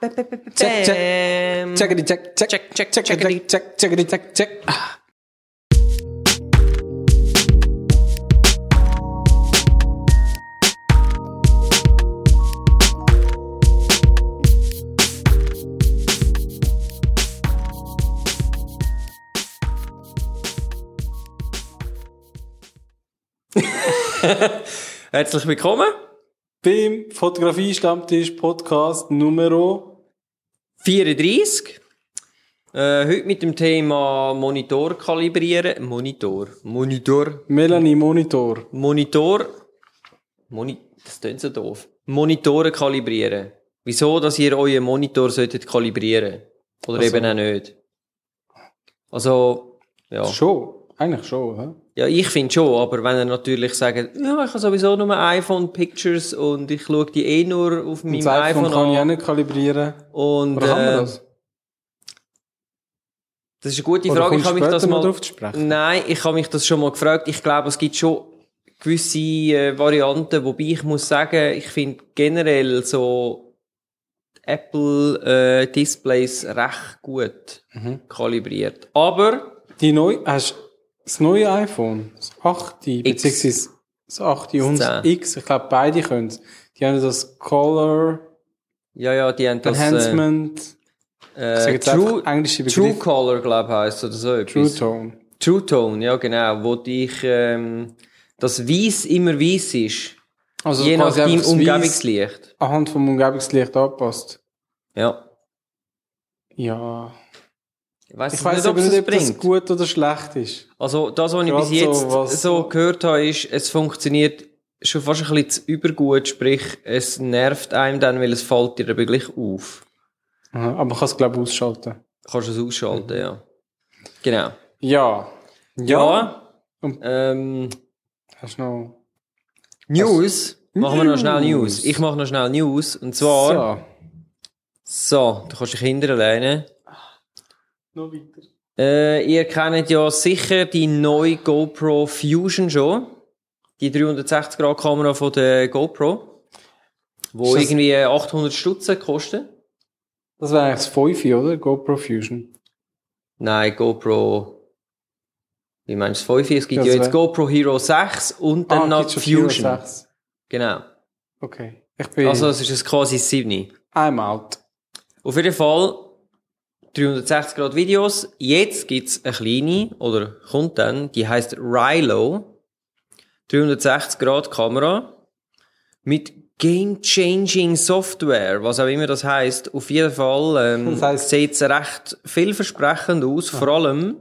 Check, check. Checkity, check, check, Check, check, check, check, check, checkity, check, check. Ah. Herzlich willkommen. Beim Fotografie-Stammtisch Podcast Numero 34. Äh, heute mit dem Thema Monitor kalibrieren. Monitor. Monitor. Melanie Monitor. Monitor. Moni das klingt so doof. Monitore kalibrieren. Wieso, dass ihr euren Monitor solltet kalibrieren? Oder Also- eben auch nicht? Also, ja. Schon. Eigentlich schon, hä? Ja, ich finde schon, aber wenn ihr natürlich sagt, ja, ich habe sowieso nur iPhone Pictures und ich schaue die eh nur auf meinem Das iPhone iPhone kann ich auch an. nicht kalibrieren. Und, Oder kann man äh, das? Das ist eine gute Oder Frage. Ich habe mich das mal, nein, ich habe mich das schon mal gefragt. Ich glaube, es gibt schon gewisse äh, Varianten, wobei ich muss sagen, ich finde generell so Apple äh, Displays recht gut Mhm. kalibriert. Aber Die neu, hast das neue iPhone, das 8, beziehungsweise das 8 und das 10. X, ich glaube beide können. Die haben das Color ja, ja, die haben das Enhancement, äh, sage äh, True, englische True Color, glaube ich, heisst oder so True etwas. Tone. True Tone, ja genau, wo dich ähm, das Weiß immer weiß ist, Also je nach deinem Umgebungslicht. anhand vom Umgebungslicht angepasst. Ja. Ja. Ich weiss Ich nicht, weiß ob aber es nicht, das ob gut oder schlecht ist. Also, das, was ich bis jetzt so so, was- gehört habe, ist, es funktioniert schon fast ein bisschen zu übergut, sprich, es nervt einem dann, weil es fällt dir aber gleich auf. Aha, aber man kann es, glaube ich, ausschalten. Kannst du es ausschalten, ja. Genau. Ja. Ja. Und- Ähm, Hast du noch... News. Machen wir noch schnell News. Ich mache noch schnell News. Und zwar, so, du kannst dich hinterher lehnen. So. Noch weiter. Äh, ihr kennt ja sicher die neue GoPro Fusion schon. Die 360-Grad-Kamera von der GoPro. Wo irgendwie 800 Stutzen kostet. Das wäre eigentlich das 5, oder? GoPro Fusion. Nein, GoPro. Wie meinst du das 5? Es gibt Das ja jetzt GoPro Hero 6 und dann noch die schon Fusion. 6. Genau. Okay. Ich bin... Also, es ist quasi 7. I'm out. Auf jeden Fall 360 Grad Videos. Jetzt gibt's eine kleine, oder kommt dann, die heißt Rilo. 360 Grad Kamera. Mit Game-Changing Software, was auch immer das heißt. Auf jeden Fall ähm, Das heisst- sieht's recht vielversprechend aus. Vor allem,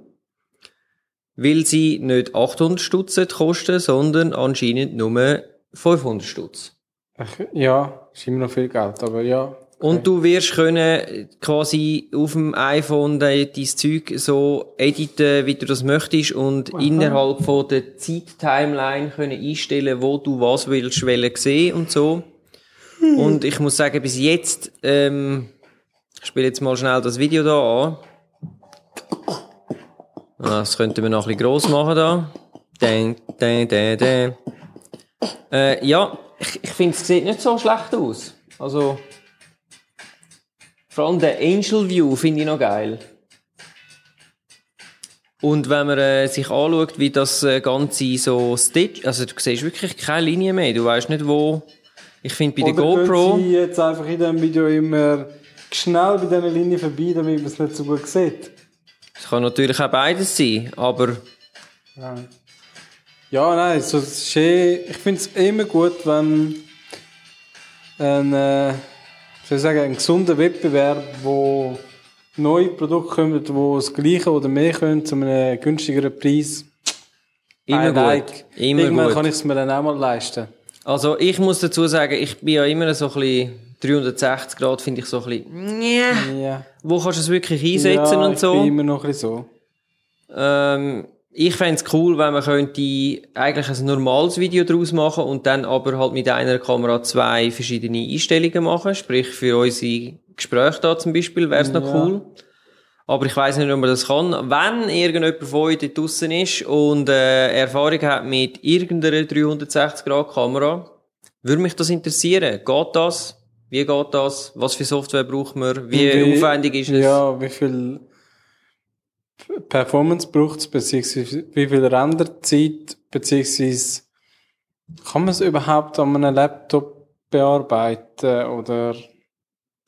weil sie nicht 800 Stutz kosten, sondern anscheinend nur 500 Stutz. Ja, ist immer noch viel Geld, aber ja. Und du wirst können quasi auf dem iPhone dein, Zeug so editen, wie du das möchtest und innerhalb von der Zeit-Timeline können einstellen, wo du was willst, sehen und so. Und ich muss sagen, bis jetzt, ähm, ich spiele jetzt mal schnell das Video da an. Ah, das könnten wir noch ein bisschen gross machen da. Dang, dang, dang, dang. Äh, ja, ich, ich finde, es sieht nicht so schlecht aus. Also, vor allem der Angel View finde ich noch geil. Und wenn man äh, sich anschaut, wie das äh, Ganze so stitch, also du siehst wirklich keine Linie mehr. Du weißt nicht, wo. Ich finde bei der GoPro. Sie jetzt einfach in diesem Video immer schnell bei dieser Linie vorbei, damit man es nicht so gut sieht? Es kann natürlich auch beides sein, aber Ja, ja nein, so, es ist eh, ich finde es immer gut, wenn ein, äh, ich sagen, ein gesunder Wettbewerb, wo neue Produkte kommen, die das Gleiche oder mehr können, zu einem günstigeren Preis. immer I gut. like. Immer Irgendwann gut. kann ich es mir dann auch mal leisten. Also ich muss dazu sagen, ich bin ja immer so ein bisschen 360 Grad, finde ich so ein bisschen. Yeah. Wo kannst du es wirklich einsetzen ja, und ich so? bin immer noch ein bisschen so. Ähm, ich fänd's cool, wenn man könnte eigentlich ein normales Video daraus machen und dann aber halt mit einer Kamera zwei verschiedene Einstellungen machen. Sprich, für unsere Gespräche da zum Beispiel wär's noch Ja. cool. Aber ich weiß nicht, ob man das kann. Wenn irgendjemand von euch dort draussen ist und äh, Erfahrung hat mit irgendeiner 360-Grad-Kamera, würde mich das interessieren. Geht das? Wie geht das? Was für Software braucht man? Wie, Wie- aufwendig ist es? Ja, wie viel Performance braucht es, beziehungsweise wie viel Renderzeit, beziehungsweise kann man es überhaupt an einem Laptop bearbeiten oder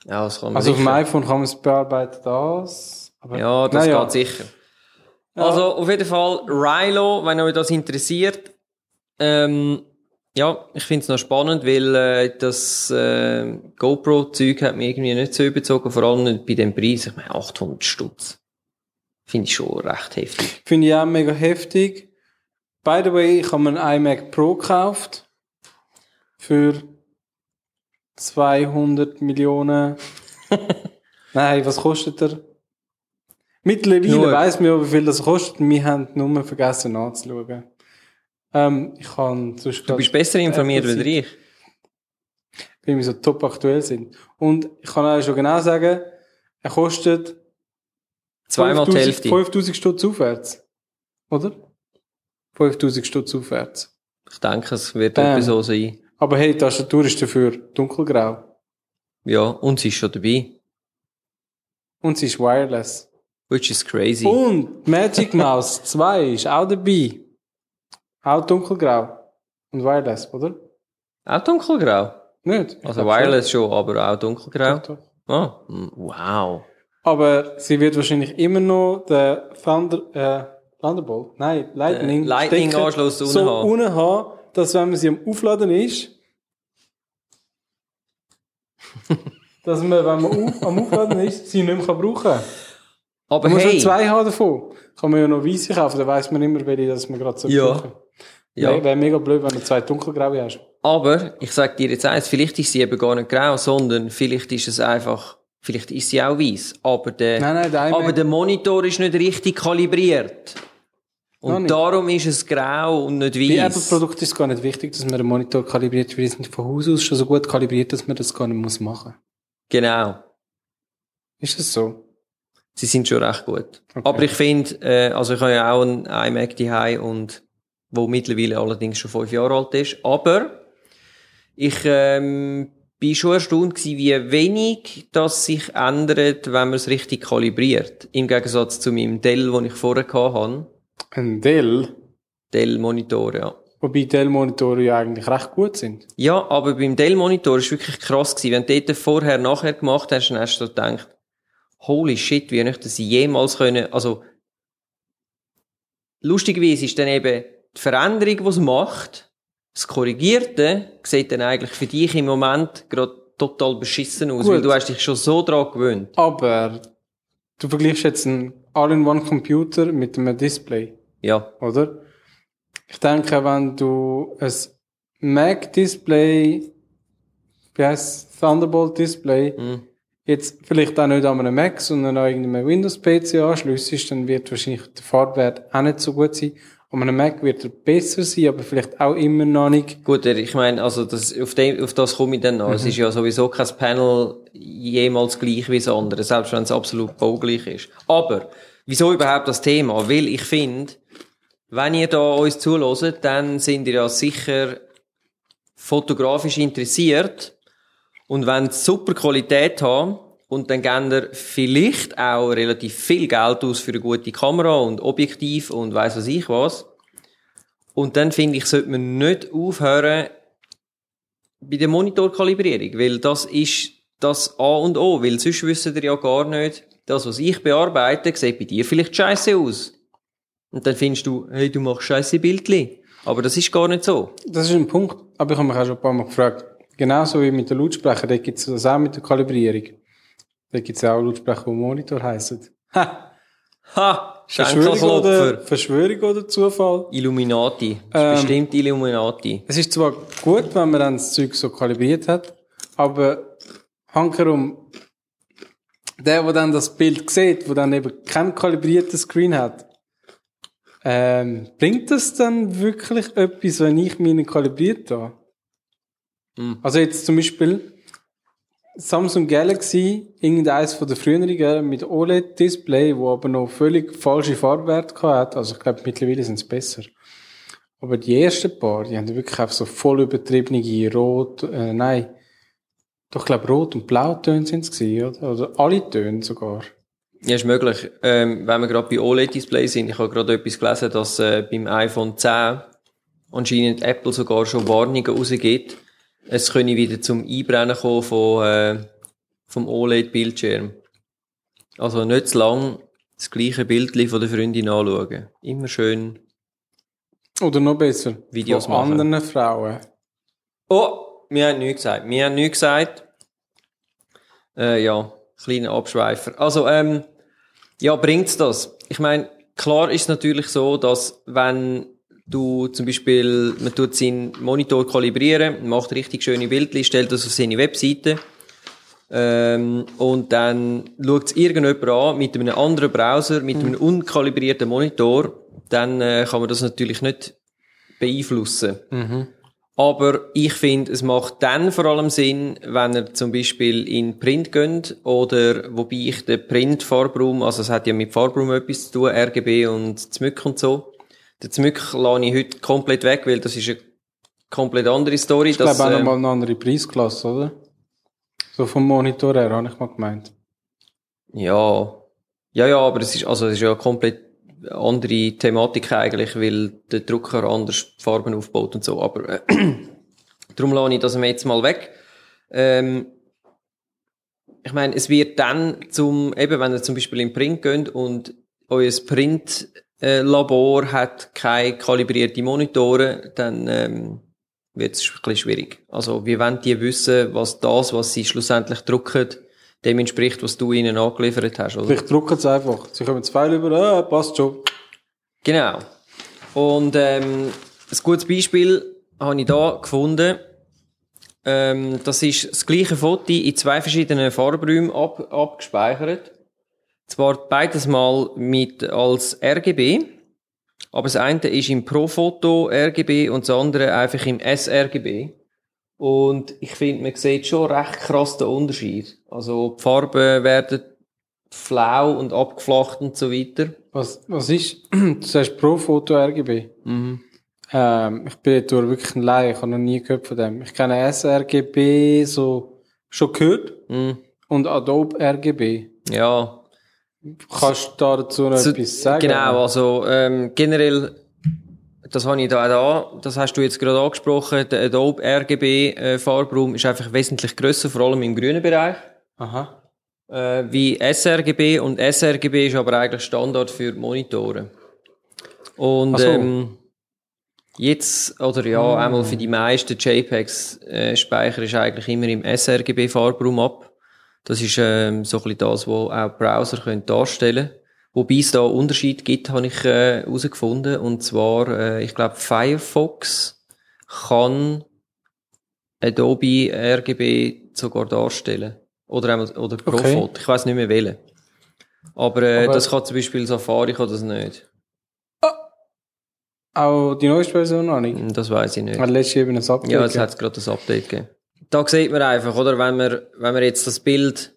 Ja, das kann man also auf dem sicher. iPhone kann man es bearbeiten, das. Aber, Ja, das naja. geht sicher. Ja. Also, auf jeden Fall, Rilo, wenn euch das interessiert, ähm, ja, ich find's noch spannend, weil äh, das äh, GoPro-Zeug hat mich irgendwie nicht so überzogen, vor allem nicht bei dem Preis. Ich meine, 800 Stutz. Finde ich schon recht heftig. Finde ich auch mega heftig. By the way, ich habe mir einen iMac Pro gekauft. Für 200 Millionen. Nein, was kostet er? Mittlerweile weiss man, wie viel das kostet. Wir haben nur vergessen nachzuschauen. Ähm, ich kann Du bist besser informiert als ich. weil wir so top aktuell sind. Und ich kann euch schon genau sagen, er kostet Zweimal die 5000 Hälfte. 5000 Stutz aufwärts. Oder? 5000 Stutz aufwärts. Ich denke, es wird Bam. etwa so sein. Aber hey, die Tastatur ist dafür dunkelgrau. Ja, und sie ist schon dabei. Und sie ist wireless. Which is crazy. Und Magic Mouse 2 ist auch dabei. Auch dunkelgrau. Und wireless, oder? Auch dunkelgrau. Nicht? Ich Also wireless schon, aber auch dunkelgrau. Doch, doch. Mm, wow. Aber sie wird wahrscheinlich immer noch den Thunder, äh, Thunderbolt, nein, Lightning, Äh, Lightning Stecker Anschluss so unten haben. dass wenn man sie am Aufladen ist, dass man, wenn man auf, am Aufladen ist, sie nicht mehr kann brauchen kann. Aber Man muss hey, schon zwei haben davon. Kann man ja noch weisse kaufen, dann weiss man immer, welche das man gerade so Ja. brauchen. Ja. Wäre wär mega blöd, wenn du zwei dunkelgraue hast. aber ich sag dir jetzt eins, vielleicht ist sie eben gar nicht grau, sondern vielleicht ist es einfach, vielleicht ist sie auch weiß. Aber der, Nein, nein, der aber der Monitor ist nicht richtig kalibriert. Und darum ist es grau und nicht Bei weiß. Apple-Produkten ist es gar nicht wichtig, dass man den Monitor kalibriert, weil die sind von Haus aus schon so gut kalibriert, dass man das gar nicht muss machen Genau. Ist das so? Sie sind schon recht gut. Okay. Aber ich finde, äh, also ich habe ja auch einen iMac daheim und wo mittlerweile allerdings schon fünf Jahre alt ist. Aber ich ähm, bin schon erstaunt gewesen, wie wenig das sich ändert, wenn man es richtig kalibriert. Im Gegensatz zu meinem Dell, den ich vorher hatte. Ein Dell, Dell-Monitor, ja. wobei Dell-Monitore ja eigentlich recht gut sind. Ja, aber beim Dell-Monitor ist wirklich krass gewesen. Wenn du dort vorher, nachher gemacht hast, dann hast du gedacht, holy shit, wie nicht, dass sie jemals können, also, lustigerweise ist dann eben die Veränderung, die es macht, das Korrigierte, sieht dann eigentlich für dich im Moment gerade total beschissen aus, Gut. weil du hast dich schon so dran gewöhnt. Aber du vergleichst jetzt einen All-in-One-Computer mit einem Display, Ja. oder? Ich denke, wenn du ein Mac-Display, wie heißt Thunderbolt-Display, Hm. jetzt vielleicht auch nicht an einem Mac, sondern an irgendeinem Windows-PC anschliessest, dann wird wahrscheinlich der Farbwert auch nicht so gut sein. An einem Mac wird er besser sein, aber vielleicht auch immer noch nicht. Gut, ich meine, also das, auf, dem, auf das komme ich dann noch. Es ist ja sowieso kein Panel jemals gleich wie das andere, selbst wenn es absolut baugleich ist. Aber, wieso überhaupt das Thema? Weil ich finde, wenn ihr da uns zuhört, dann sind ihr ja sicher fotografisch interessiert und wenn super Qualität haben und dann geben ihr vielleicht auch relativ viel Geld aus für eine gute Kamera und Objektiv und weiss was ich was. Und dann finde ich, sollte man nicht aufhören bei der Monitorkalibrierung, weil das ist das A und O, weil sonst wissen ihr ja gar nicht, das, was ich bearbeite, sieht bei dir vielleicht scheiße aus. Und dann findest du, hey, du machst scheiße Bildli. Aber das ist gar nicht so. Das ist ein Punkt, aber ich habe mich auch schon ein paar Mal gefragt. Genauso wie mit den Lautsprechern, da gibt es das auch mit der Kalibrierung. Da gibt es ja auch Lautsprecher, die Monitor heissen. Ha! Ha! Verschwörung oder, Verschwörung oder Zufall? Illuminati. Ähm, bestimmt Illuminati. Es ist zwar gut, wenn man dann das Zeug so kalibriert hat, aber hankerum, der, der dann das Bild sieht, wo dann eben kein kalibrierten Screen hat, ähm, bringt das dann wirklich etwas, wenn ich meinen kalibriert habe? Hm. Also jetzt zum Beispiel Samsung Galaxy, irgendeines von der früheren mit OLED-Display, wo aber noch völlig falsche Farbwerte hat. Also ich glaube, mittlerweile sind es besser. Aber die ersten paar, die haben wirklich einfach so voll übertriebene Rot, äh, nein, Doch, ich glaube, Rot- und Blautöne sind es gewesen, oder? Oder alle Töne sogar. Ja, ist möglich. Ähm, wenn wir gerade bei OLED-Displays sind, ich habe gerade etwas gelesen, dass äh, beim iPhone 10 anscheinend Apple sogar schon Warnungen rausgibt, es könne wieder zum Einbrennen kommen von, äh, vom OLED-Bildschirm. Also nicht zu lang das gleiche Bild von der Freundin anschauen. Immer schön Oder noch besser, Videos von machen. anderen Frauen. Oh, wir haben nichts gesagt. Wir haben nichts gesagt. Äh, ja, kleiner Abschweifer. Also, ähm, ja, bringt's das? Ich meine, klar ist es natürlich so, dass wenn du zum Beispiel, man tut seinen Monitor kalibrieren, macht richtig schöne Bildchen, stellt das auf seine Webseite, ähm, und dann schaut es irgendjemand an mit einem anderen Browser, mit einem unkalibrierten Monitor, dann äh, kann man das natürlich nicht beeinflussen. Aber ich finde, es macht dann vor allem Sinn, wenn er zum Beispiel in Print geht oder wobei ich den Print-Farbraum, also es hat ja mit Farbraum etwas zu tun, RGB und Zmück und so. Den Zmück lasse ich heute komplett weg, weil das ist eine komplett andere Story. Ich glaube auch ähm, nochmal eine andere Preisklasse, oder? So vom Monitor her, habe ich mal gemeint. Ja. Ja, ja, aber es ist, also es ist ja eine komplett andere Thematik eigentlich, weil der Drucker anders Farben aufbaut und so. Aber äh, darum lasse ich das jetzt mal weg. Ähm, ich meine, es wird dann zum, eben wenn ihr zum Beispiel in Print geht und euer Print-Labor hat keine kalibrierte Monitore, dann ähm, wird es ein bisschen schwierig. Also, wie wollen die wissen, was das, was sie schlussendlich drucken, dem entspricht, was du ihnen angeliefert hast, oder? Vielleicht drucken sie einfach. Sie kommen zu Pfeil über, ah, passt schon. Genau. Und ähm, ein gutes Beispiel habe ich da gefunden. Ähm, das ist das gleiche Foto in zwei verschiedenen Farbräumen ab, abgespeichert. Zwar beides mal mit als RGB, aber das eine ist im Profoto RGB und das andere einfach im sRGB. Und ich finde, man sieht schon recht krass den Unterschied. Also die Farben werden flau und abgeflacht und so weiter. Was, was ist? Du sagst pro Foto RGB. Mhm. Ähm, ich bin jetzt wirklich ein Laie, ich habe noch nie gehört von dem. Ich kenne sRGB so schon gehört Mhm. und Adobe RGB. Ja, Kannst du dazu noch Zu- etwas sagen? Genau, also ähm, generell, das habe ich da auch da, das hast du jetzt gerade angesprochen, der Adobe RGB äh, ist einfach wesentlich grösser, vor allem im grünen Bereich, Aha. äh, wie sRGB und sRGB ist aber eigentlich Standard für Monitore. Und so. ähm, jetzt, oder ja, einmal für die meisten JPEGs äh, Speicher ist eigentlich immer im sRGB Farbraum ab. Das ist ähm, so ein bisschen das, was auch Browser können darstellen können. Wobei es da Unterschied gibt, habe ich äh, herausgefunden. Und zwar, äh, ich glaube, Firefox kann Adobe RGB sogar darstellen. Oder, einmal, oder Okay. Profot. Ich weiß nicht mehr wählen. Aber, äh, Aber- das kann zum Beispiel Safari kann das nicht. Auch die neueste Version noch nicht. Hm, Das weiß ich nicht. Weil letztes eben ein Update. Ja, jetzt gegeben. hat es gerade das Update gegeben. Da sieht man einfach, oder, wenn man, wenn man jetzt das Bild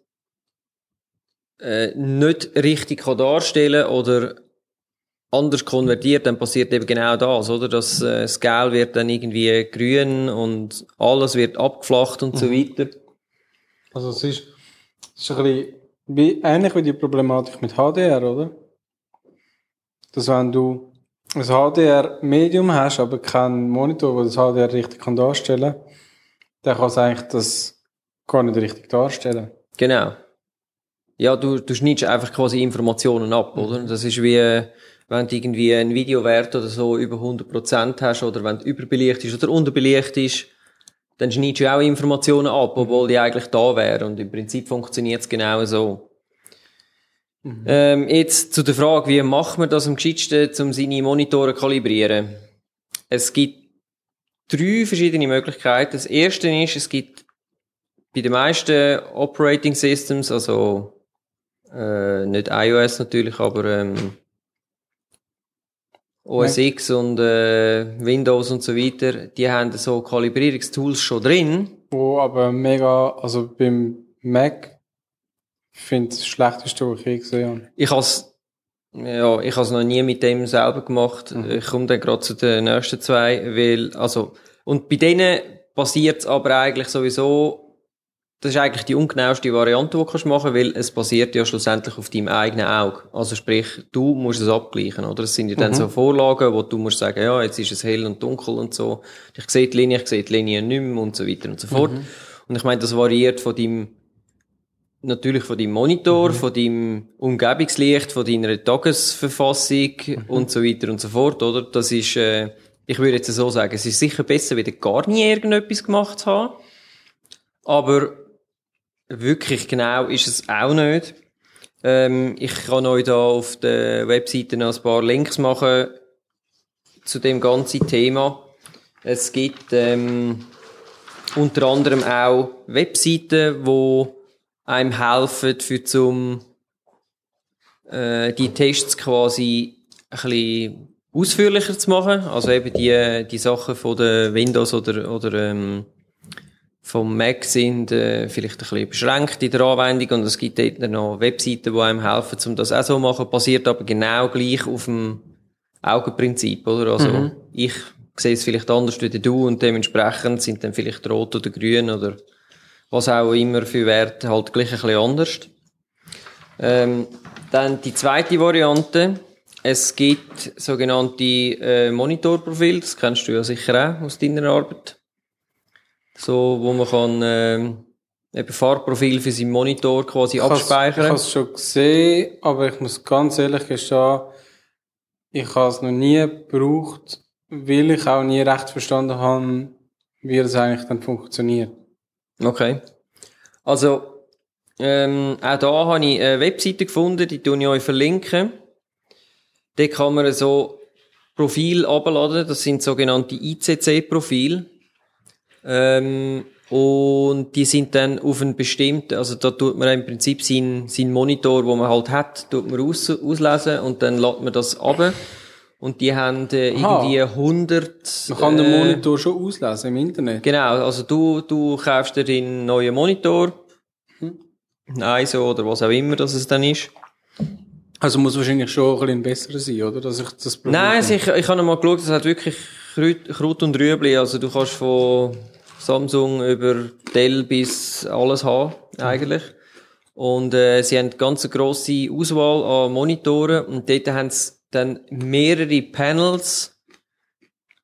äh, nicht richtig kann darstellen oder anders konvertiert, dann passiert eben genau das, oder? Das äh, Scale wird dann irgendwie grün und alles wird abgeflacht und so weiter. Also es ist, es ist ein bisschen wie, ähnlich wie die Problematik mit HDR, oder? Dass wenn du ein HDR-Medium hast, aber keinen Monitor, der das HDR richtig kann darstellen kann, dann kann es eigentlich das gar nicht richtig darstellen. Genau. Ja, du, du schneidest einfach quasi Informationen ab, oder? Das ist wie, wenn du irgendwie einen Videowert oder so über 100% hast oder wenn du überbelicht ist oder unterbelicht ist, dann schneidest du auch Informationen ab, obwohl die eigentlich da wären. Und im Prinzip funktioniert es genau so. Ähm, jetzt zu der Frage, wie macht man das am geschicktesten, um seine Monitore zu kalibrieren? Es gibt drei verschiedene Möglichkeiten. Das erste ist, es gibt bei den meisten Operating Systems, also äh, nicht iOS natürlich, aber ähm, OS X und äh, Windows und so weiter, die haben so Kalibrierungstools schon drin. Wo aber mega, also beim Mac, ich finde das schlechteste, was ich gesehen habe. Ich has ja, ich has noch nie mit dem selber gemacht. Ich komme dann gerade zu den nächsten zwei, weil also und bei denen passiert es aber eigentlich sowieso das ist eigentlich die ungenaueste Variante, die du kannst machen weil es basiert ja schlussendlich auf deinem eigenen Auge. Also sprich, du musst es abgleichen, oder? Es sind ja dann Mhm. so Vorlagen, wo du musst sagen, ja, jetzt ist es hell und dunkel und so. Ich sehe die Linie, ich sehe die Linie nicht mehr und so weiter und so fort. Mhm. Und ich meine, das variiert von deinem, natürlich von deinem Monitor, Mhm. von deinem Umgebungslicht, von deiner Tagesverfassung Mhm. und so weiter und so fort, oder? Das ist, äh, ich würde jetzt so sagen, es ist sicher besser, wieder gar nie irgendetwas gemacht zu haben. Aber wirklich genau ist es auch nicht. Ähm, ich kann euch da auf der Webseite noch ein paar Links machen zu dem ganzen Thema. Es gibt ähm, unter anderem auch Webseiten, wo einem helfen, für zum äh, die Tests quasi ein bisschen ausführlicher zu machen. Also eben die, die Sachen von der Windows oder, oder ähm, vom Mac sind äh, vielleicht ein bisschen beschränkt in der Anwendung und es gibt dort noch Webseiten, die einem helfen, um das auch so zu machen. Basiert aber genau gleich auf dem Augenprinzip, oder? Also ich sehe es vielleicht anders wie du und dementsprechend sind dann vielleicht rot oder grün oder was auch immer für Werte halt gleich ein bisschen anders. Ähm, dann die zweite Variante. Es gibt sogenannte äh, Monitorprofile, das kennst du ja sicher auch aus deiner Arbeit. So, wo man kann ähm, eben Farbprofil für seinen Monitor quasi Ich habe abspeichern. es schon gesehen, aber ich muss ganz ehrlich gestehen, ich habe es noch nie gebraucht, weil ich auch nie recht verstanden habe, wie es eigentlich dann funktioniert. Okay. Also, ähm, auch da habe ich eine Webseite gefunden, die tue ich euch verlinken. Dort kann man so Profil abladen, das sind sogenannte ICC-Profile. Ähm, und die sind dann auf einen bestimmten, also da tut man im Prinzip seinen, seinen Monitor, wo man halt hat, tut man aus, auslesen und dann lädt man das ab. Und die haben äh, Aha. irgendwie 100... Man kann den äh, Monitor schon auslesen im Internet. Genau, also du, du kaufst dir deinen neuen Monitor, Mhm. ein ISO oder was auch immer das es dann ist. Also muss wahrscheinlich schon ein bisschen besser sein, oder? Dass ich das Problem Nein, ich, ich habe mal geschaut, es hat wirklich Krut und Rüebli, also du kannst von Samsung über Dell bis alles haben, eigentlich. Und äh, sie haben ganz eine grosse Auswahl an Monitoren und dort haben sie dann mehrere Panels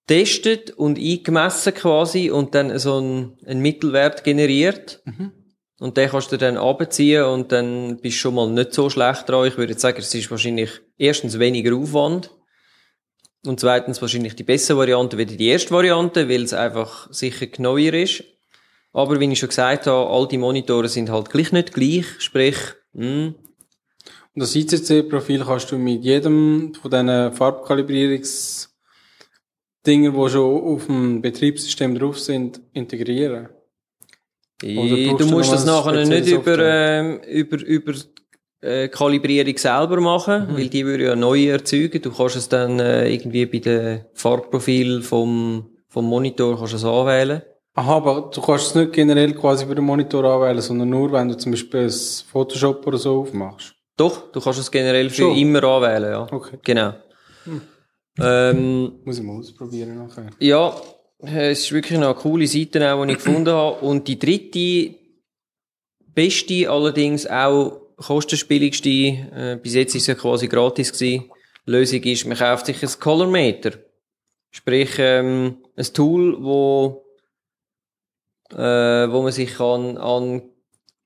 testet und eingemessen quasi und dann so einen, einen Mittelwert generiert. Und den kannst du dann abziehen und dann bist du schon mal nicht so schlecht dran. Ich würde sagen, es ist wahrscheinlich erstens weniger Aufwand und zweitens wahrscheinlich die bessere Variante wie die erste Variante, weil es einfach sicher genauer ist. Aber wie ich schon gesagt habe, all die Monitore sind halt gleich nicht gleich. Sprich, hm, Und das ICC-Profil kannst du mit jedem von diesen Farbkalibrierungsdingen, die schon auf dem Betriebssystem drauf sind, integrieren. du brauchst du musst das nachher nicht über, ähm, über, über äh, Kalibrierung selber machen, weil die würde ja neu erzeugen. Du kannst es dann äh, irgendwie bei den Farbprofil vom, vom Monitor kannst du es anwählen. Aha, aber du kannst es nicht generell quasi über den Monitor anwählen, sondern nur, wenn du zum Beispiel ein Photoshop oder so aufmachst. Doch, du kannst es generell für Schon? immer anwählen, ja. Okay. Genau. Ähm, Muss ich mal ausprobieren nachher. ja, es ist wirklich eine coole Seite, auch, die ich gefunden habe. Und die dritte, beste, allerdings auch kostenspieligste, äh, bis jetzt ist es ja quasi gratis gewesen, Lösung ist, man kauft sich ein Colormeter. Sprich, ähm, ein Tool, wo, äh, wo man sich kann an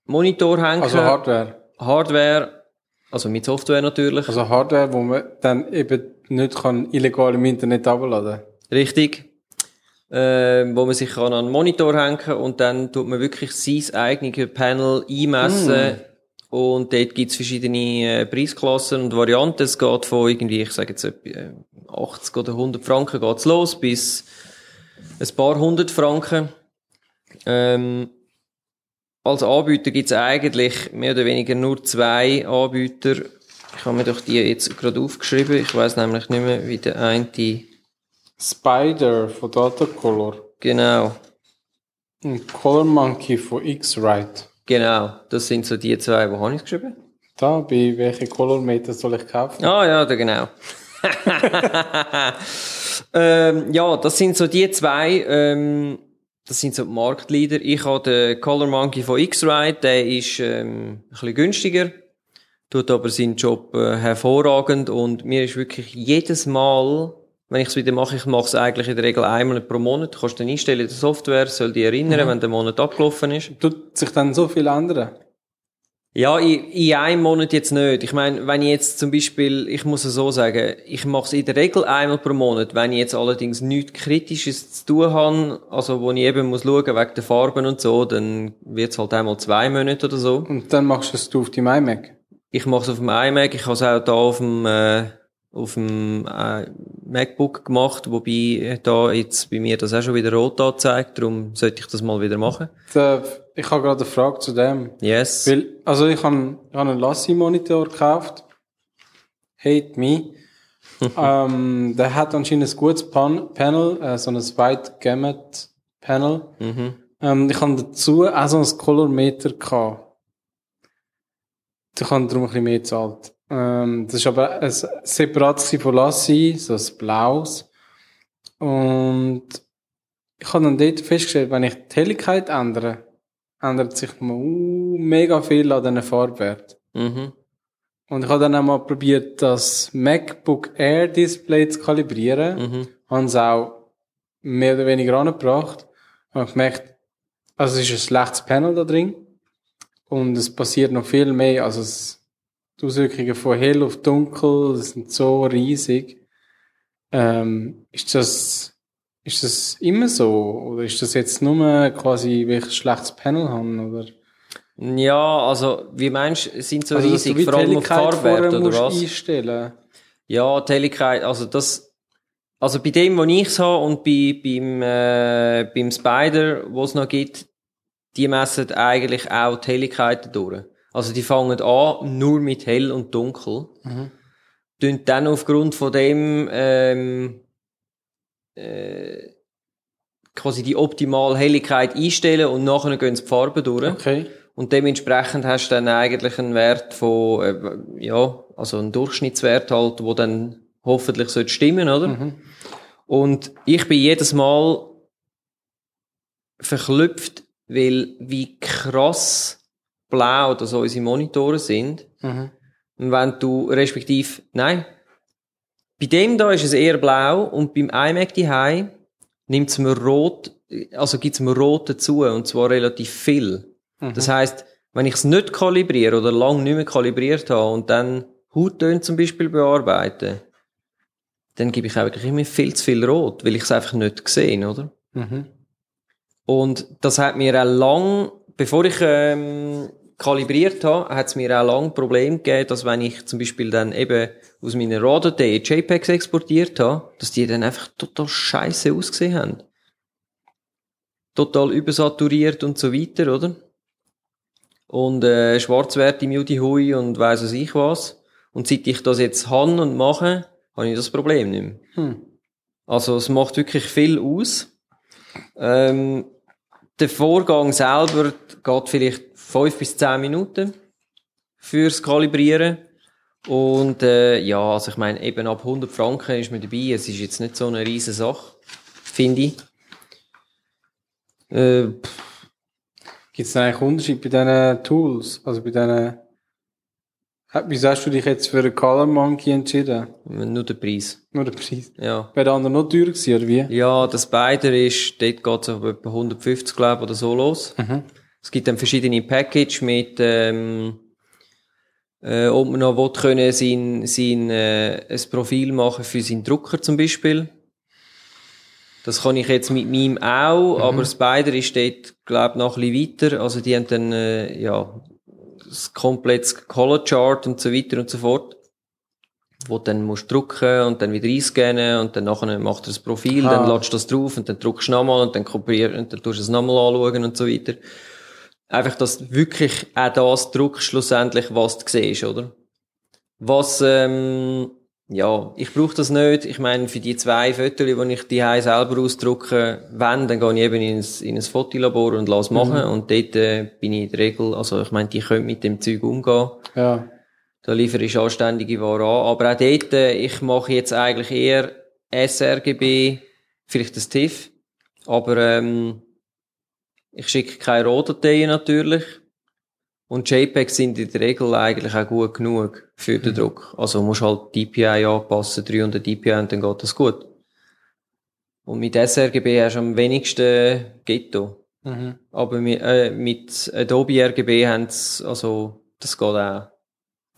Monitor hängen Also Hardware. Hardware, also mit Software natürlich. Also Hardware, wo man dann eben nicht kann illegal im Internet abladen Richtig. Ähm, wo man sich kann an den Monitor hängen und dann tut man wirklich sein eigenes Panel einmessen. Und dort gibt's verschiedene äh, Preisklassen und Varianten. Es geht von irgendwie, ich sage jetzt äh, 80 oder 100 Franken geht's los bis ein paar hundert Franken. Ähm, als Anbieter gibt's eigentlich mehr oder weniger nur zwei Anbieter. Ich habe mir doch die jetzt gerade aufgeschrieben. Ich weiß nämlich nicht mehr, wie der eine Spider von Datacolor. Genau, Und Color Monkey von X-Rite. genau. Das sind so die zwei, wo habe ich geschrieben? Da, bei welchen Colormeter soll ich kaufen? Ah ja, da genau. ähm, ja, das sind so die zwei. Ähm, Das sind so die Marktleader. Ich habe den Color Monkey von X-Ride, der ist ähm, ein bisschen günstiger, tut aber seinen Job äh, hervorragend und mir ist wirklich jedes Mal, wenn ich es wieder mache, ich mache es eigentlich in der Regel einmal pro Monat, du kannst dann einstellen in der Software, soll dich erinnern, Mhm. wenn der Monat abgelaufen ist. Tut sich dann so viel ändern? Ja, in, in einem Monat jetzt nicht. Ich meine, wenn ich jetzt zum Beispiel, ich muss es so sagen, ich mache es in der Regel einmal pro Monat. Wenn ich jetzt allerdings nichts Kritisches zu tun habe, also wo ich eben muss schauen wegen der Farben und so, dann wird es halt einmal zwei Monate oder so. Und dann machst du es du auf deinem iMac? Ich mache es auf dem iMac, ich habe es auch da auf dem, äh, auf dem äh, MacBook gemacht, wobei da jetzt bei mir das auch schon wieder rot anzeigt, darum sollte ich das mal wieder machen. Der- Ich habe gerade eine Frage zu dem. Yes. Weil, also ich habe ich habe einen Lassi-Monitor gekauft. Hate me. ähm, der hat anscheinend ein gutes Pan Panel, äh, so ein Wide Gamut Panel. Mhm. Ähm, ich habe dazu auch so ein Colormeter gehabt. Ich habe darum ein bisschen mehr gezahlt. Ähm, das ist aber ein separates von Lassi, so ein blaues. Und ich habe dann dort festgestellt, wenn ich die Helligkeit ändere, ändert sich mal, uh, mega viel an diesen Farbwert. Mhm. Und ich habe dann auch mal probiert, das MacBook Air Display zu kalibrieren. Mhm. Haben es auch mehr oder weniger angebracht. Und gemerkt, also es ist ein schlechtes Panel da drin. Und es passiert noch viel mehr. Also es, die Auswirkungen von hell auf dunkel das sind so riesig. Ähm, ist das, ist das immer so? Oder ist das jetzt nur quasi, weil ich ein schlechtes Panel habe? Oder? Ja, also, wie meinst du, sind so also, riesig, vor allem die auf Helligkeit Farbwert vorher oder was? einstellen. Ja, Helligkeit, also das, also bei dem, wo ich's habe und bei, beim, äh, beim Spider, wo es noch gibt, die messen eigentlich auch die Helligkeiten durch. Also die fangen an nur mit hell und dunkel. Mhm. Tun dann aufgrund von dem, ähm, äh, quasi die optimale Helligkeit einstellen und nachher gehen sie die Farben durch. Okay. Und dementsprechend hast du dann eigentlich einen Wert von, äh, ja, also einen Durchschnittswert halt, wo dann hoffentlich sollte stimmen, oder? Mhm. Und ich bin jedes Mal verklüpft, weil wie krass blau das unsere Monitore sind. Mhm. Und wenn du, respektiv, nein, bei dem da ist es eher blau und beim iMac daheim nimmt es mir rot, also gibt es mir rot dazu und zwar relativ viel. Mhm. Das heißt, wenn ich es nicht kalibriere oder lang nicht mehr kalibriert habe und dann Hauttöne zum Beispiel bearbeite, dann gebe ich eigentlich immer viel zu viel Rot, weil ich es einfach nicht gesehen, oder? Mhm. Und das hat mir auch lang, bevor ich ähm, kalibriert habe, hat es mir auch lang Problem gegeben, dass wenn ich zum Beispiel dann eben aus meiner RAW-Datei JPEGs exportiert habe, dass die dann einfach total scheiße ausgesehen haben. Total übersaturiert und so weiter, oder? Und äh, Schwarzwerte im Judy Hui und weiss was ich was. Und seit ich das jetzt habe und mache, habe ich das Problem nicht mehr. Hm. Also es macht wirklich viel aus. Ähm, der Vorgang selber geht vielleicht fünf bis zehn Minuten fürs Kalibrieren. Und äh, ja, also ich meine, eben ab 100 Franken ist man dabei. Es ist jetzt nicht so eine riesige Sache, finde ich. Äh, Gibt es eigentlich Unterschied bei diesen Tools? Also bei diesen. Wieso hast du dich jetzt für einen Color Monkey entschieden? nur der Preis. Nur der Preis. Ja. Wäre der andere noch teurer gewesen, oder wie? Ja, das Spider ist, dort geht es auf etwa 150, glaube ich, oder so los. Mhm. Es gibt dann verschiedene Package mit, ähm, äh, ob man noch will, können sein, sein, äh, ein Profil machen für seinen Drucker zum Beispiel. Das kann ich jetzt mit meinem auch, aber Spider ist dort, glaube ich, noch ein bisschen weiter. Also die haben dann, äh, ja, das komplettes Color Chart und so weiter und so fort. Wo du dann musst drucken und dann wieder einscannen und dann nachher macht er das Profil, Ah. dann ladest du das drauf und dann druckst du nochmal und dann kopierst und dann tust du es nochmal anschauen und so weiter. Einfach, dass du wirklich auch das druckst, schlussendlich, was du siehst, oder? Was, ähm, ja, ich brauche das nicht. Ich meine, für die zwei Fotos, die ich die selber ausdrucke, wenn, dann gehe ich eben in ein, in ein Fotolabor und lasse machen. Und dort äh, bin ich in der Regel, also ich meine, die können mit dem Zeug umgehen. Ja. Da liefere ich anständige Ware an. Aber auch dort, äh, ich mache jetzt eigentlich eher sRGB, vielleicht das TIFF. Aber ähm, Ich schicke keine Rohdateien natürlich. Und JPEGs sind in der Regel eigentlich auch gut genug für den Druck. Also musst halt DPI anpassen, 300 DPI und dann geht das gut. Und mit sRGB hast du am wenigsten Ghetto. Mhm. Aber mit, äh, mit Adobe RGB haben also, das geht auch.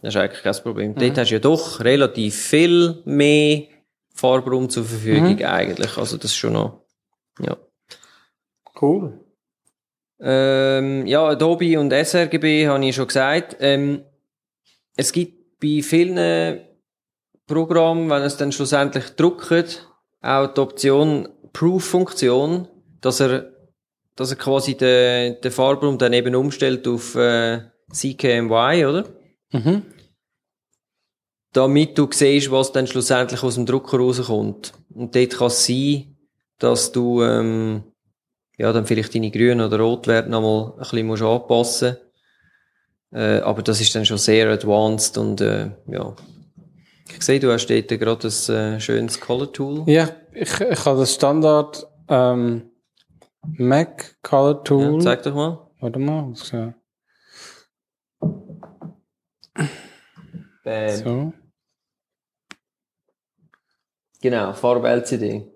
Das ist eigentlich kein Problem. Dort hast du ja doch relativ viel mehr Farbraum zur Verfügung eigentlich. Also das ist schon noch, ja. Cool. Ähm, ja, Adobe und sRGB habe ich schon gesagt. Ähm, es gibt bei vielen Programmen, wenn es dann schlussendlich druckt, auch die Option Proof-Funktion, dass er, dass er quasi den, den Farbraum dann eben umstellt auf äh, CKMY, oder? Mhm. damit du siehst, was dann schlussendlich aus dem Drucker rauskommt. Und dort kann es sein, dass du ähm, ja dann vielleicht deine grünen oder Rotwerte nochmal ein bisschen musst anpassen äh, Aber das ist dann schon sehr advanced und äh, ja. Ich sehe, du hast dort gerade ein äh, schönes Color Tool. Ja, ich, ich habe das Standard ähm, Mac Color Tool. Ja, zeig doch mal. Warte mal, gesagt? Bam. So. Genau, Farbe LCD.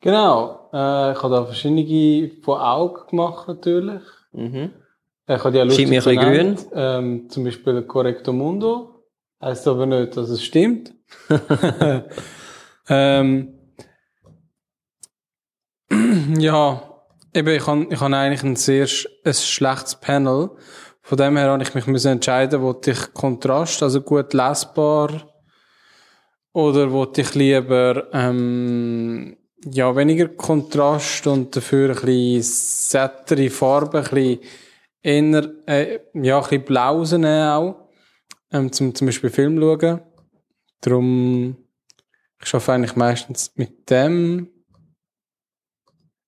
Genau. Äh, ich habe da verschiedene von Augen gemacht, natürlich. Mhm. Ich habe die ja Scheint mir ein bisschen genannt. Ähm, zum Beispiel Correcto Mundo. Heißt aber nicht, dass es stimmt. ähm, ja, eben, ich habe ich hab eigentlich ein sehr ein schlechtes Panel. Von dem her habe ich mich müssen entscheiden, wo ich Kontrast, also gut lesbar, oder wo ich lieber ähm, ja weniger Kontrast und dafür ein bisschen sättere Farben, ein bisschen eher, äh, ja, ein bisschen blau rausnehmen auch, ähm, zum, zum Beispiel Film schauen. Darum, ich arbeite eigentlich meistens mit dem.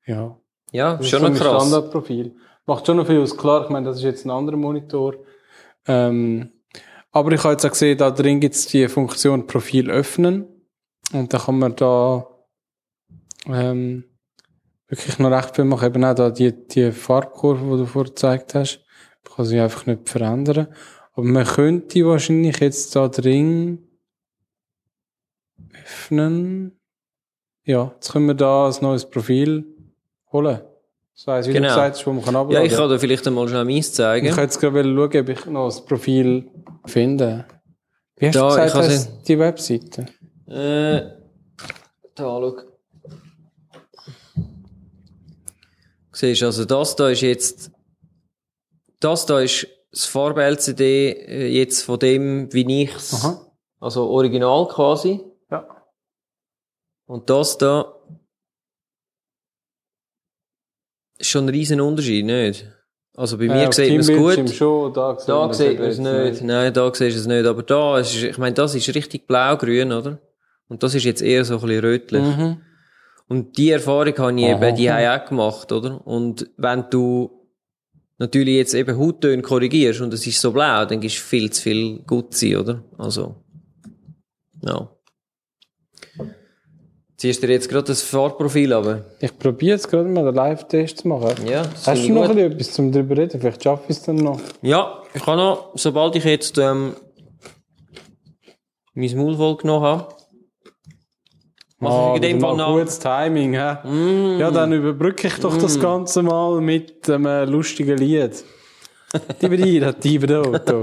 Ja. Ja, Das schon ist so krass. Standardprofil. Macht schon noch viel aus. Klar, ich meine, das ist jetzt ein anderer Monitor. Ähm, aber ich habe jetzt auch gesehen, da drin gibt es die Funktion Profil öffnen. Und da kann man da ähm, wirklich noch recht viel machen. Eben auch da die, die Farbkurve, die du vorher gezeigt hast. Man kann sie einfach nicht verändern. Aber man könnte wahrscheinlich jetzt da drin öffnen. Ja, jetzt können wir da ein neues Profil holen. Das heisst, wie Genau. du gesagt hast, wo man kann Ja, abladen ich kann dir vielleicht einmal schnell meins zeigen. Ich kann jetzt gerade schauen, ob ich noch das Profil finde. Wie hast Da, du ich gesagt, heißt die Webseite? Äh, da, schau. Siehst also das da ist jetzt, das da ist das Farbe-LCD äh, jetzt von dem, wie ich's, Aha. also original quasi. Ja. Und das da ist schon ein riesen Unterschied, nicht? Also bei mir Äh, auf sieht man es gut. Schon, da sieht Da man sieht es nicht. Nein, da siehst du es nicht. Aber da, es ist, ich meine, das ist richtig blau-grün, oder? Und das ist jetzt eher so ein bisschen rötlich. Mhm. Und die Erfahrung habe ich Aha. eben, die habe ich auch gemacht, oder? Und wenn du natürlich jetzt eben Hauttöne korrigierst und es ist so blau, dann du viel zu viel Gutzi, oder? Also, ja. Ziehst du dir jetzt gerade das Farbprofil aber Ich probiere jetzt gerade mal einen Live-Test zu machen. Ja, Hast du noch gut. etwas zum drüber reden? Vielleicht schaffe ich es dann noch. Ja, ich kann noch, sobald ich jetzt ähm, mein Maul voll genommen habe, ich in dem das Fall noch. gutes Timing, hä? Ja, dann überbrücke ich doch Mm. das Ganze mal mit einem äh, lustigen Lied. Dibidi, da, dibidi, da.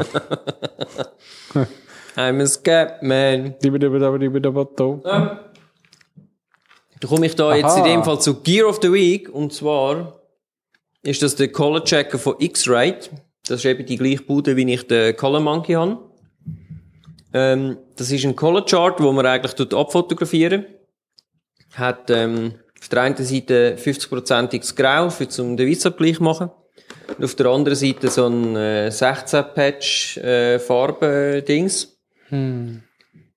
I'm a Scatman. Dibidi, da, dibidi, da, da. Da komme ich da jetzt in Aha. dem Fall zu Gear of the Week und zwar ist das der Color Checker von X-Rite. Das ist eben die gleiche Bude, wie ich den Color Monkey habe. Ähm, das ist ein Color Chart, wo man eigentlich tut abfotografieren. Hat ähm, auf der einen Seite 50%iges Grau für zum den Weißabgleich machen. Und auf der anderen Seite so ein äh, 16-Patch äh, Farbe-Dings.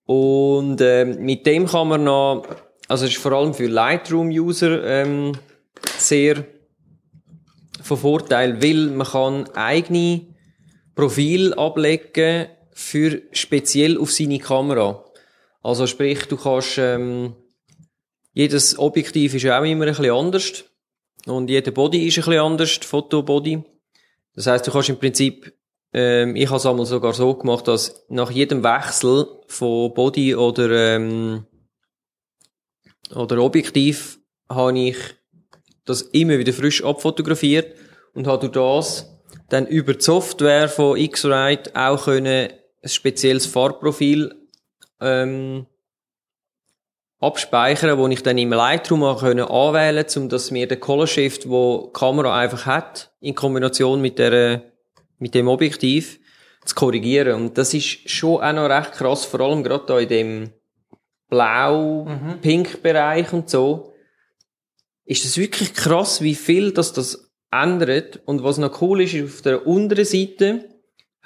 Und ähm, mit dem kann man noch, also es ist vor allem für Lightroom-User ähm, sehr von Vorteil, weil man kann eigene Profil ablegen für speziell auf seine Kamera. Also sprich, du kannst ähm, jedes Objektiv ist ja auch immer ein bisschen anders. Und jeder Body ist ein bisschen anders, Fotobody. Das heißt, du kannst im Prinzip, ähm, ich habe es einmal sogar so gemacht, dass nach jedem Wechsel von Body oder, ähm, oder Objektiv habe ich das immer wieder frisch abfotografiert und habe durch das dann über die Software von X-Rite auch können ein spezielles Farbprofil ähm, abspeichern, wo ich dann im Lightroom auch können anwählen, um dass mir der Color Shift, wo die Kamera einfach hat, in Kombination mit der mit dem Objektiv zu korrigieren. Und das ist schon auch noch recht krass, vor allem gerade da in dem Blau-Pink-Bereich und so. Ist das wirklich krass, wie viel das das ändert. Und was noch cool ist, ist auf der unteren Seite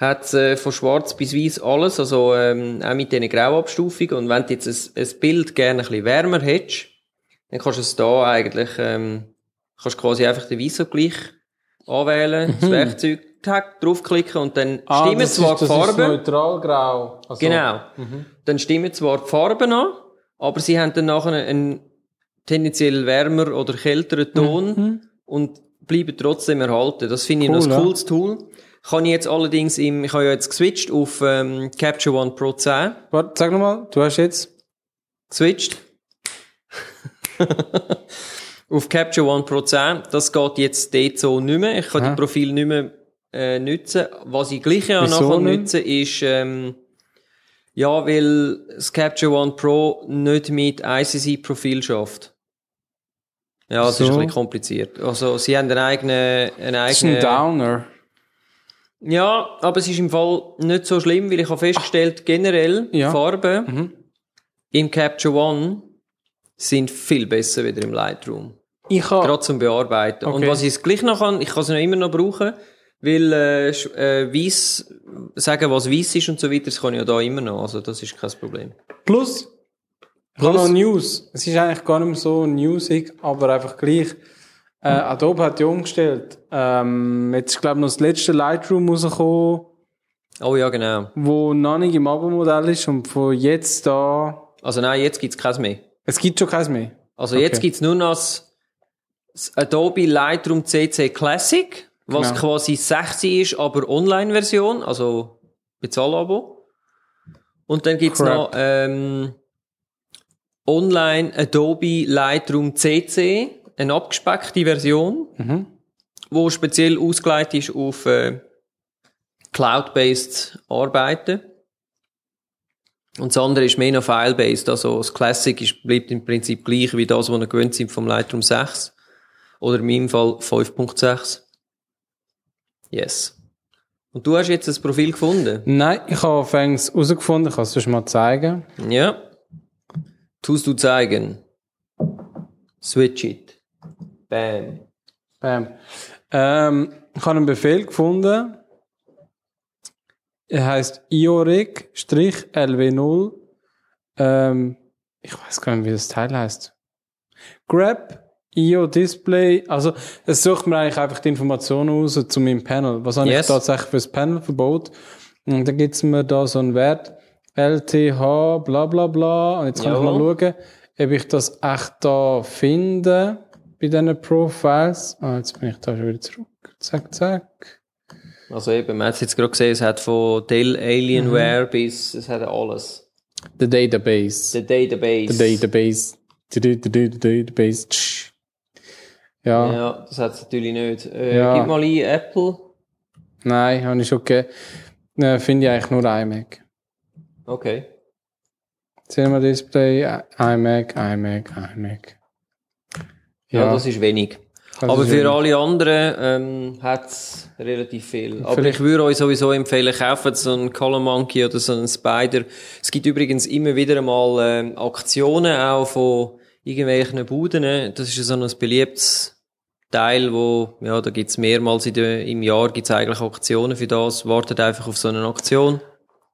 hat es äh, von schwarz bis weiß alles, also ähm, auch mit diesen Grauabstufungen. Und wenn du jetzt ein, ein Bild gerne ein bisschen wärmer hättest, dann kannst du es da eigentlich, ähm, kannst quasi einfach den Weißabgleich anwählen, das Werkzeug, tack, draufklicken und dann Ah, stimmen zwar ist, die das ist Farben. neutralgrau. Also, Genau. Dann stimmen zwar die Farben an, aber sie haben dann nachher einen tendenziell wärmer oder kälteren Ton und bleiben trotzdem erhalten. Das finde ich Cool, noch ein ja. cooles Tool. Kann ich jetzt allerdings im, ich habe ja jetzt geswitcht auf ähm, Capture One Pro 10. Warte, sag nochmal, du hast jetzt. Geswitcht. auf Capture One Pro 10. Das geht jetzt dort so nicht mehr. Ich kann Aha. die Profile nicht mehr äh, nutzen. Was ich gleich ja Wieso nachher nicht? nutze, ist, ähm, ja, weil das Capture One Pro nicht mit ICC-Profil schafft. Ja, das ist So. ein bisschen kompliziert. Also, sie haben einen eigenen, einen Das ist ein eigenen, Downer. Ja, aber es ist im Fall nicht so schlimm, weil ich habe festgestellt, generell Ja. Farben Mhm. im Capture One sind viel besser wieder im Lightroom. Ich habe. Gerade zum Bearbeiten. Und Okay. was ich gleich noch kann, ich kann es noch immer noch brauchen, weil äh, äh, weiss, sagen, was weiß ist und so weiter, das kann ich ja da immer noch. Also das ist kein Problem. Plus. Plus. noch News. Es ist eigentlich gar nicht mehr so newsig, aber einfach gleich. Äh, Adobe hat ja umgestellt. Ähm, jetzt ist, glaube ich, noch das letzte Lightroom rausgekommen, Oh ja, genau. wo noch nicht im Abo-Modell ist und von jetzt da. Also nein, jetzt gibt's keins mehr. Es gibt schon keins mehr. Also Okay. jetzt gibt's nur noch das, das Adobe Lightroom CC Classic, was Genau. quasi 60 ist, aber Online-Version, also Bezahlabo. Und dann gibt's Crap. noch ähm, Online Adobe Lightroom CC, eine abgespeckte Version, Mhm. wo speziell ausgelegt ist auf äh, Cloud-based Arbeiten. Und das andere ist mehr noch File-based. Also das Classic ist, bleibt im Prinzip gleich wie das, was wir gewöhnt sind vom Lightroom 6. Oder in meinem Fall 5.6. Yes. Und du hast jetzt ein Profil gefunden? Nein, ich habe fängs herausgefunden, ich kann es mal zeigen. Ja. Tust du zeigen. Switch it. Bam. Bam. Ähm, ich habe einen Befehl gefunden. Er heißt ioreg-lw0. Ähm, ich weiß gar nicht, wie das Teil heißt. Grab IO Display. Also, es sucht mir eigentlich einfach die Informationen aus zu meinem Panel. Was habe Yes. ich tatsächlich fürs Panel verbaut? Und dann gibt's mir da so einen Wert. LTH, bla, bla, bla. Und jetzt kann ich Jawohl. mal schauen, ob ich das echt da finde bei diesen Profiles. Ah, jetzt bin ich da schon wieder zurück. Zack, zack. Also eben, man hat es jetzt gerade gesehen, es hat von Dell Alienware bis, es hat alles. The Database. The Database. The Database. The, Database. Tsch. Ja. Ja, das hat es natürlich nicht. Äh, Ja. Gib mal ein Apple. Nein, habe ich schon gegeben. Äh, Finde ich eigentlich nur iMac. Okay. Cinema Display, iMac, iMac, iMac. Ja, das ist wenig. das Aber ist für wenig. alle anderen ähm, hat es relativ viel. Aber Vielleicht- ich würde euch sowieso empfehlen, kauft so einen Color Monkey oder so einen Spider. Es gibt übrigens immer wieder mal ähm, Aktionen auch von irgendwelchen Buden. Das ist ja so ein beliebtes Teil, wo, ja, da gibt's mehrmals in der, im Jahr gibt's eigentlich Aktionen für das. Wartet einfach auf so eine Aktion.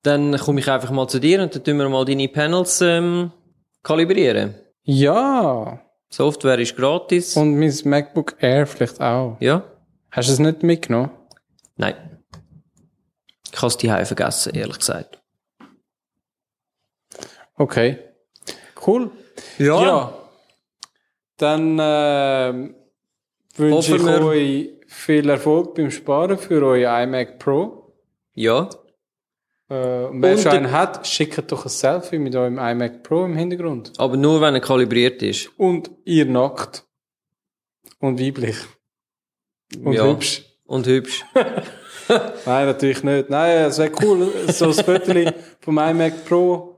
Dann komme ich einfach mal zu dir und dann tun wir mal deine Panels ähm, kalibrieren. Ja. Software ist gratis. Und mein MacBook Air vielleicht auch. ja? Hast du es nicht mitgenommen? Nein. Ich habe es die vergessen, ehrlich gesagt. Okay. Cool. Ja. Dann ähm, wünsche ich euch viel Erfolg beim Sparen für euer iMac Pro. Ja. Äh, und wer Und schon einen hat, schickt doch ein Selfie mit eurem iMac Pro im Hintergrund. Aber nur, wenn er kalibriert ist. Und ihr nackt. Und weiblich. Und Ja. hübsch. Und hübsch. Nein, natürlich nicht. Nein, es wäre cool, so ein Foto vom iMac Pro.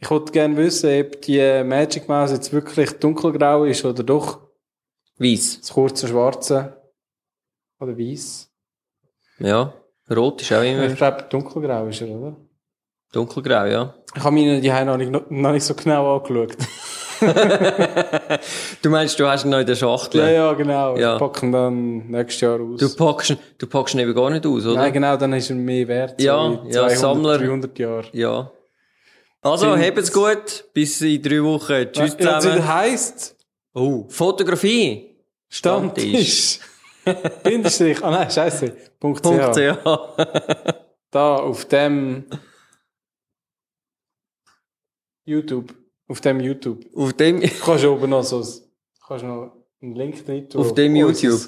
Ich wollte gerne wissen, ob die Magic Mouse jetzt wirklich dunkelgrau ist oder doch Weiss. das kurze Schwarze. Oder weiß. Ja. Rot ist auch immer Ich glaube, dunkelgrau ist er, oder? dunkelgrau, ja. Ich habe meine die noch nicht, noch nicht so genau angeschaut. Du meinst, du hast ihn noch in der Schachtel? Ja, ja, genau. Ja. Ich packe ihn dann nächstes Jahr aus. Du packst, ihn- du packst ihn eben gar nicht aus, oder? Nein, genau, dann ist er mehr wert. Ja, so ja, 200, Sammler. 300 Jahre. Ja. Also, habt's gut. Bis in drei Wochen. Tschüss Ja, das zusammen. heisst, Oh, Fotografie. Stammtisch. Bindestrich, ah nein, scheiße. Punkt Punkt. CH. Da, auf dem YouTube. Auf dem YouTube. Auf dem, Du kannst oben noch so, kannst noch einen Link drin tun. Auf dem YouTube.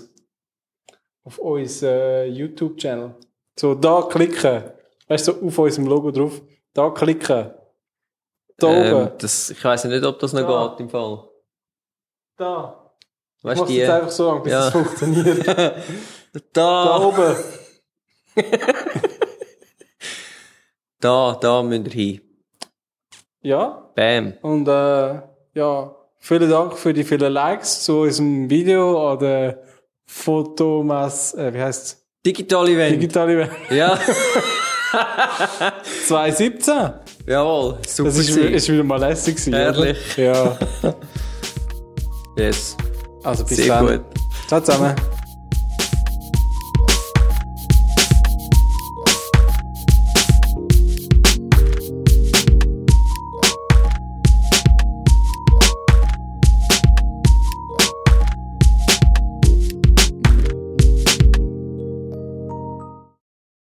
Auf unser YouTube-Channel. So, da klicken. Weißt du, so auf unserem Logo drauf. Da klicken. Da ähm, oben. das, ich weiss nicht, ob das noch Da. geht im Fall. Da. Ich Weißt du, jetzt einfach so lange, bis Ja. es funktioniert. Da da, oben. da, da müsst ihr hin. Ja. Bam. Und äh, ja, vielen Dank für die vielen Likes zu unserem Video an der Fotomass, äh, wie heißt Digital Event. Digitale Welt ja, 2017. jawohl. Super. Das ist, ist wieder mal lässig oder? Ja. yes. Also bis Sehr dann. gut. Ciao zusammen.